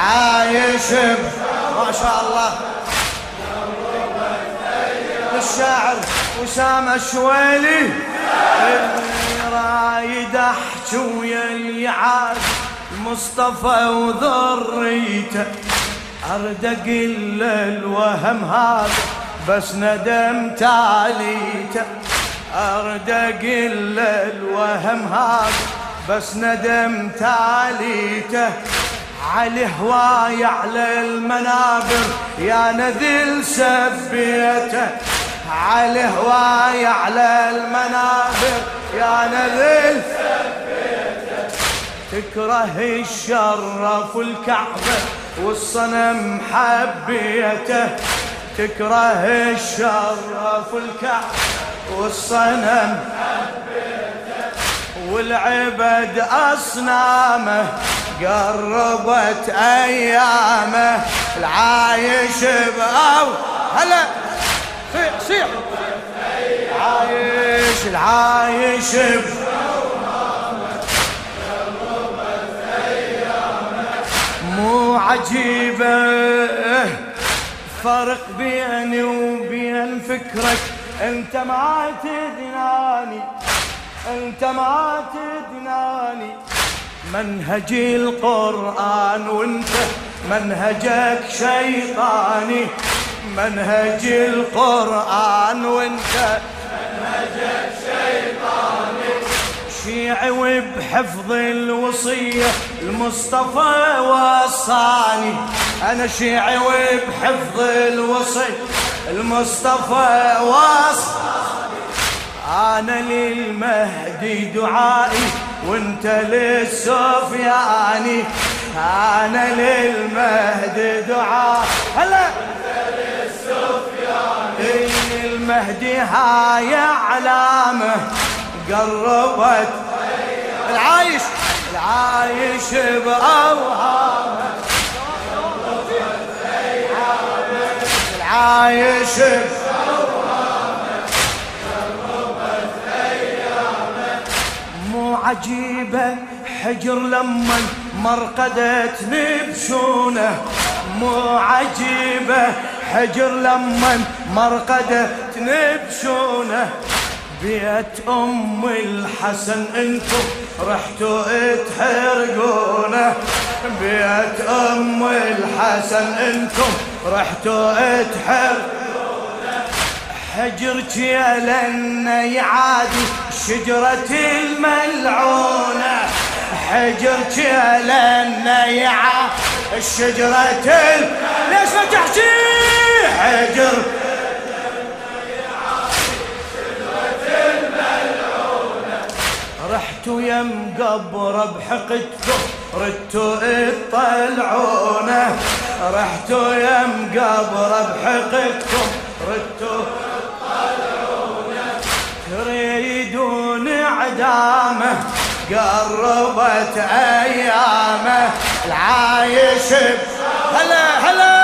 العايش ما شاء الله. الشاعر وسام الشويلي. اللي رايد أحكي ويا اللي عاد مصطفى وذريته. ارد أقل الوهم هذا. بس ندمت عليته ارد أقل الوهم هذا. بس ندمت عليته على هواي على المنابر يا نذل سبيته. على هواي على المنابر يا نذل تكره الشرف الكعبة والصنم حبيته. تكره الشرف الكعبة والصنم والعبد أصنامه قربت أيامه العايش بأو هلا صيح صيح. عايش العايش مو عجيبة فرق بيني وبين فكرك أنت ما تدناني. أنت ما تدناني. منهج القرآن وانت منهجك شيطاني. منهج القرآن وانت منهجك شيطاني. شيعي وبحفظ الوصية المصطفى وصاني. أنا شيعي وبحفظ الوصية المصطفى وصاني. أنا للمهدي دعائي وانت للسفياني. أنا للمهدي دعاء. هلا. المهدي هاي علامة قربت. العايش. العايش بأوهامه العايش مو عجيبة حجر لما مرقدتني بشونه مو عجيبة حجر لما مرقدتني بشونه بيت أم الحسن أنتم رحتوا تحرقونه. بيت أم الحسن أنتم رحتوا تحرقونه. حجرك يا لنا يعادي شجرة الملعونة. حجرك يا لنا يعادي الشجرة ال... ليش ما تحكي؟ حجر رحتوا يم قبر بحقدكم ردتوا تطلعونه رحتوا يم قبر بحقدكم ردتوا اعدامه قربت أيامه العايش هلا هلا!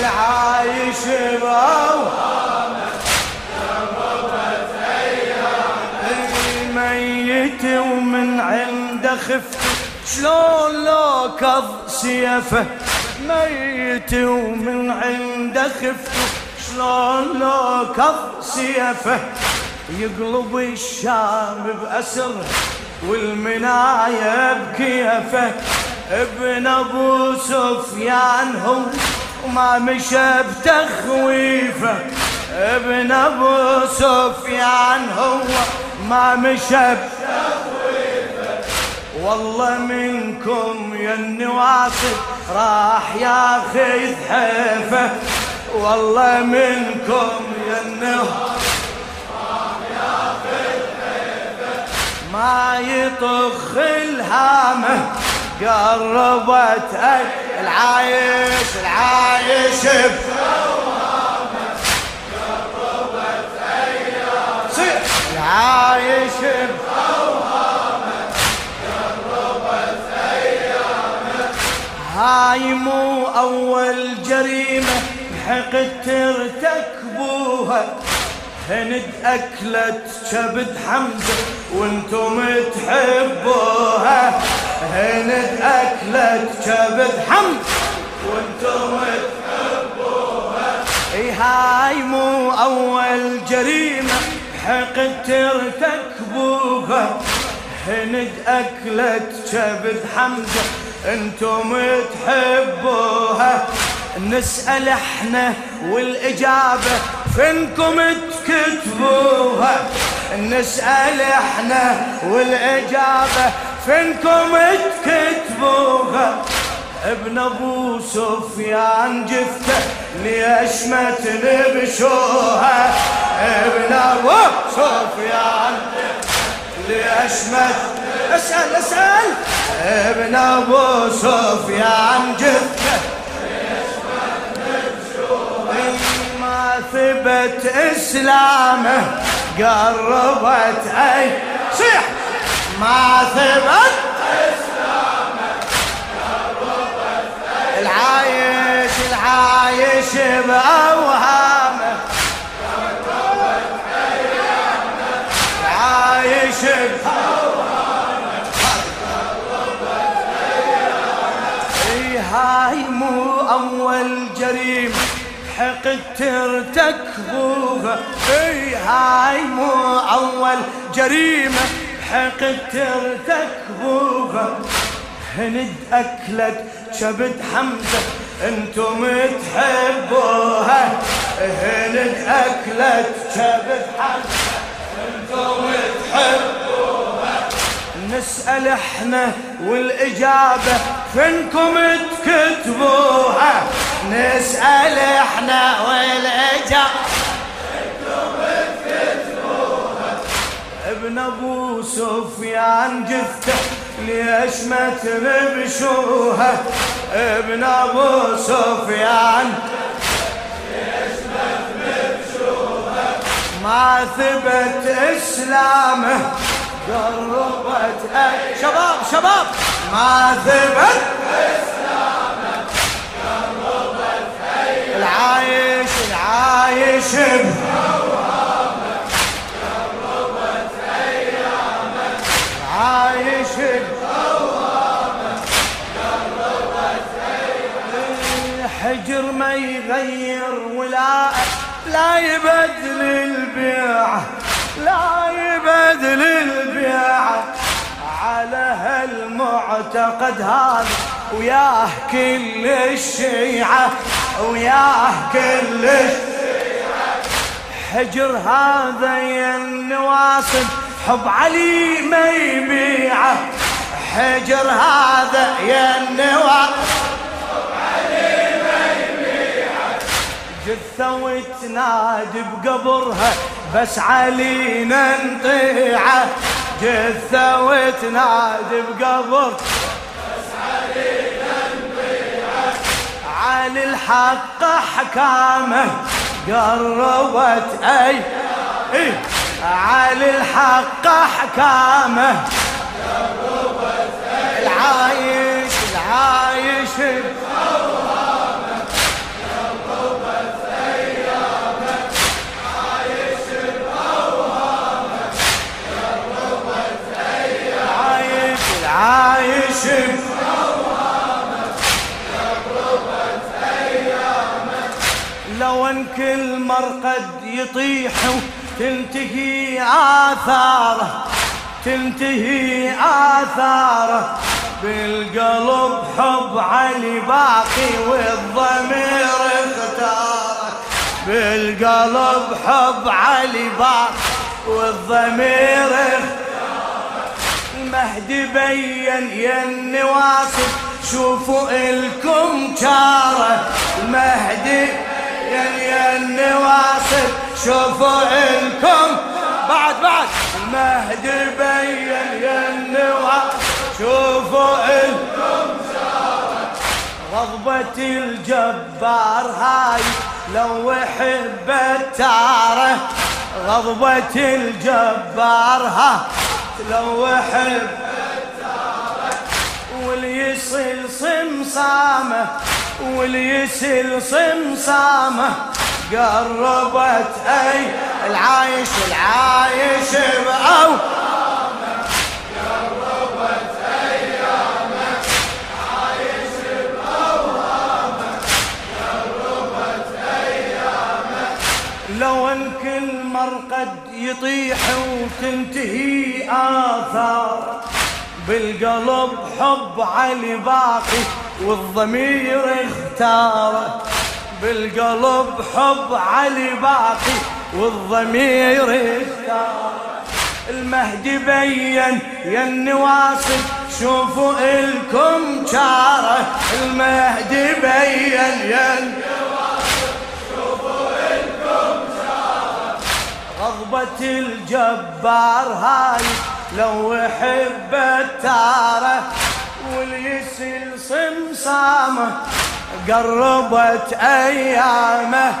العايش بأوهامه الميت ومن عنده خفت شلون لو كظ سيفه؟ ميت ومن عنده خفت شلون لو كظ سيفه يقلب الشام بأسره والمناية بكيفه. ابن أبو سفيان هو وما مشى بتخويفه. ابن أبو سفيان هو ما مشى والله منكم يا النواصب راح ياخذ حيفه. والله منكم النواصب ما يطخ الهامه قربت العايش العايش صيح العايش هاي مو أول جريمة. حقد ترتكبوها. هند أكلت كبد حمزة وأنتم تحبوها. هند أكلت كبد حمد وأنتم تحبوها. إي هاي مو أول جريمة. حقد ترتكبوها. هند أكلت كبد حمزة أنتم تحبوها. نسأل إحنا والإجابة فينكم تكتبوها؟ نسأل إحنا والإجابة فينكم تكتبوها؟ ابن ابو سفيان جفته ليش ما تنبشوها ابن ابو سفيان ليش ما اسأل اسأل. ابن ابو سفيان جفته ثبت إسلامه قربت أي. صيح. ما ثبت. اسلامه قربت اي العايش العايش بأوهامه. قربت ايامه العايش بأوهامه. قربت ايامه هاي مو أول جريمة. حقد ترتكبوها. إي هاي مو أول جريمة. حقد ترتكبوها. هند أكلت شبد حمزة أنتم تحبوها. هند أكلت شبد حمزة أنتم تحبوها. نسأل إحنا والإجابة فينكم تكتبوها. نسأل إحنا والاجابة ابن أبو سفيان جثة ليش ما تنبشوها ابن أبو سفيان. ما ثبت إسلامه قربت شباب شباب. ما ثبت اسلامه العايش عايش حجر ما يغير ولا لا يبدل البيعة لا يبدل البيعة على هالمعتقد هذا وياه كل الشيعة وياه كل الشيعة. حجر هذا يا النواصب. حب علي ما يبيعه. حجر هذا يا النواصب. جثة وتنادي بقبرها بس علينا نطيعه. جثة وتنادي بقبر بس علينا نطيعه. علي الحق حكامه. قربت أي. اي علي الحق حكامه قربت اي العايش العايش. عايش لو ان كل مرقد يطيح تنتهي آثاره تنتهي آثاره. بالقلب حب علي باقي والضمير اختاره. بالقلب حب علي باقي والضمير اختاره. المهدي بين يا النواصب شوفوا إلكم شاره. المهدي بين يا النواصب شوفوا الكم بعد بعد. المهدي بين النواصب شوفوا الكم شاره غضبة الجبار هاي لو حب التارة. غضبة الجبار هاي لو حب واليسل صمصامة واليسل صمصامه قربت أي العايش العايش بأو. قربت ايامك عايش بأوهامك قربت ايامك لو إن كل مرقد يطيح وتنتهي آثار بالقلب حب علي باقي. والضمير اختاره بالقلب حب علي باقي والضمير اختاره المهدي بين يا النواصب شوفوا إلكم شارة. المهدي بين يا شوفوا إلكم شارة. غضبة الجبار هاي لو يحب التاره واليسل صمصامة قربت أيامه.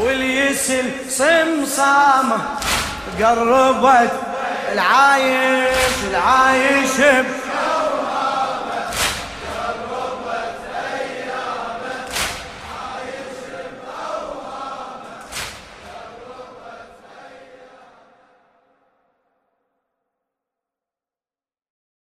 واليسل صمصامة قربت العايش العايش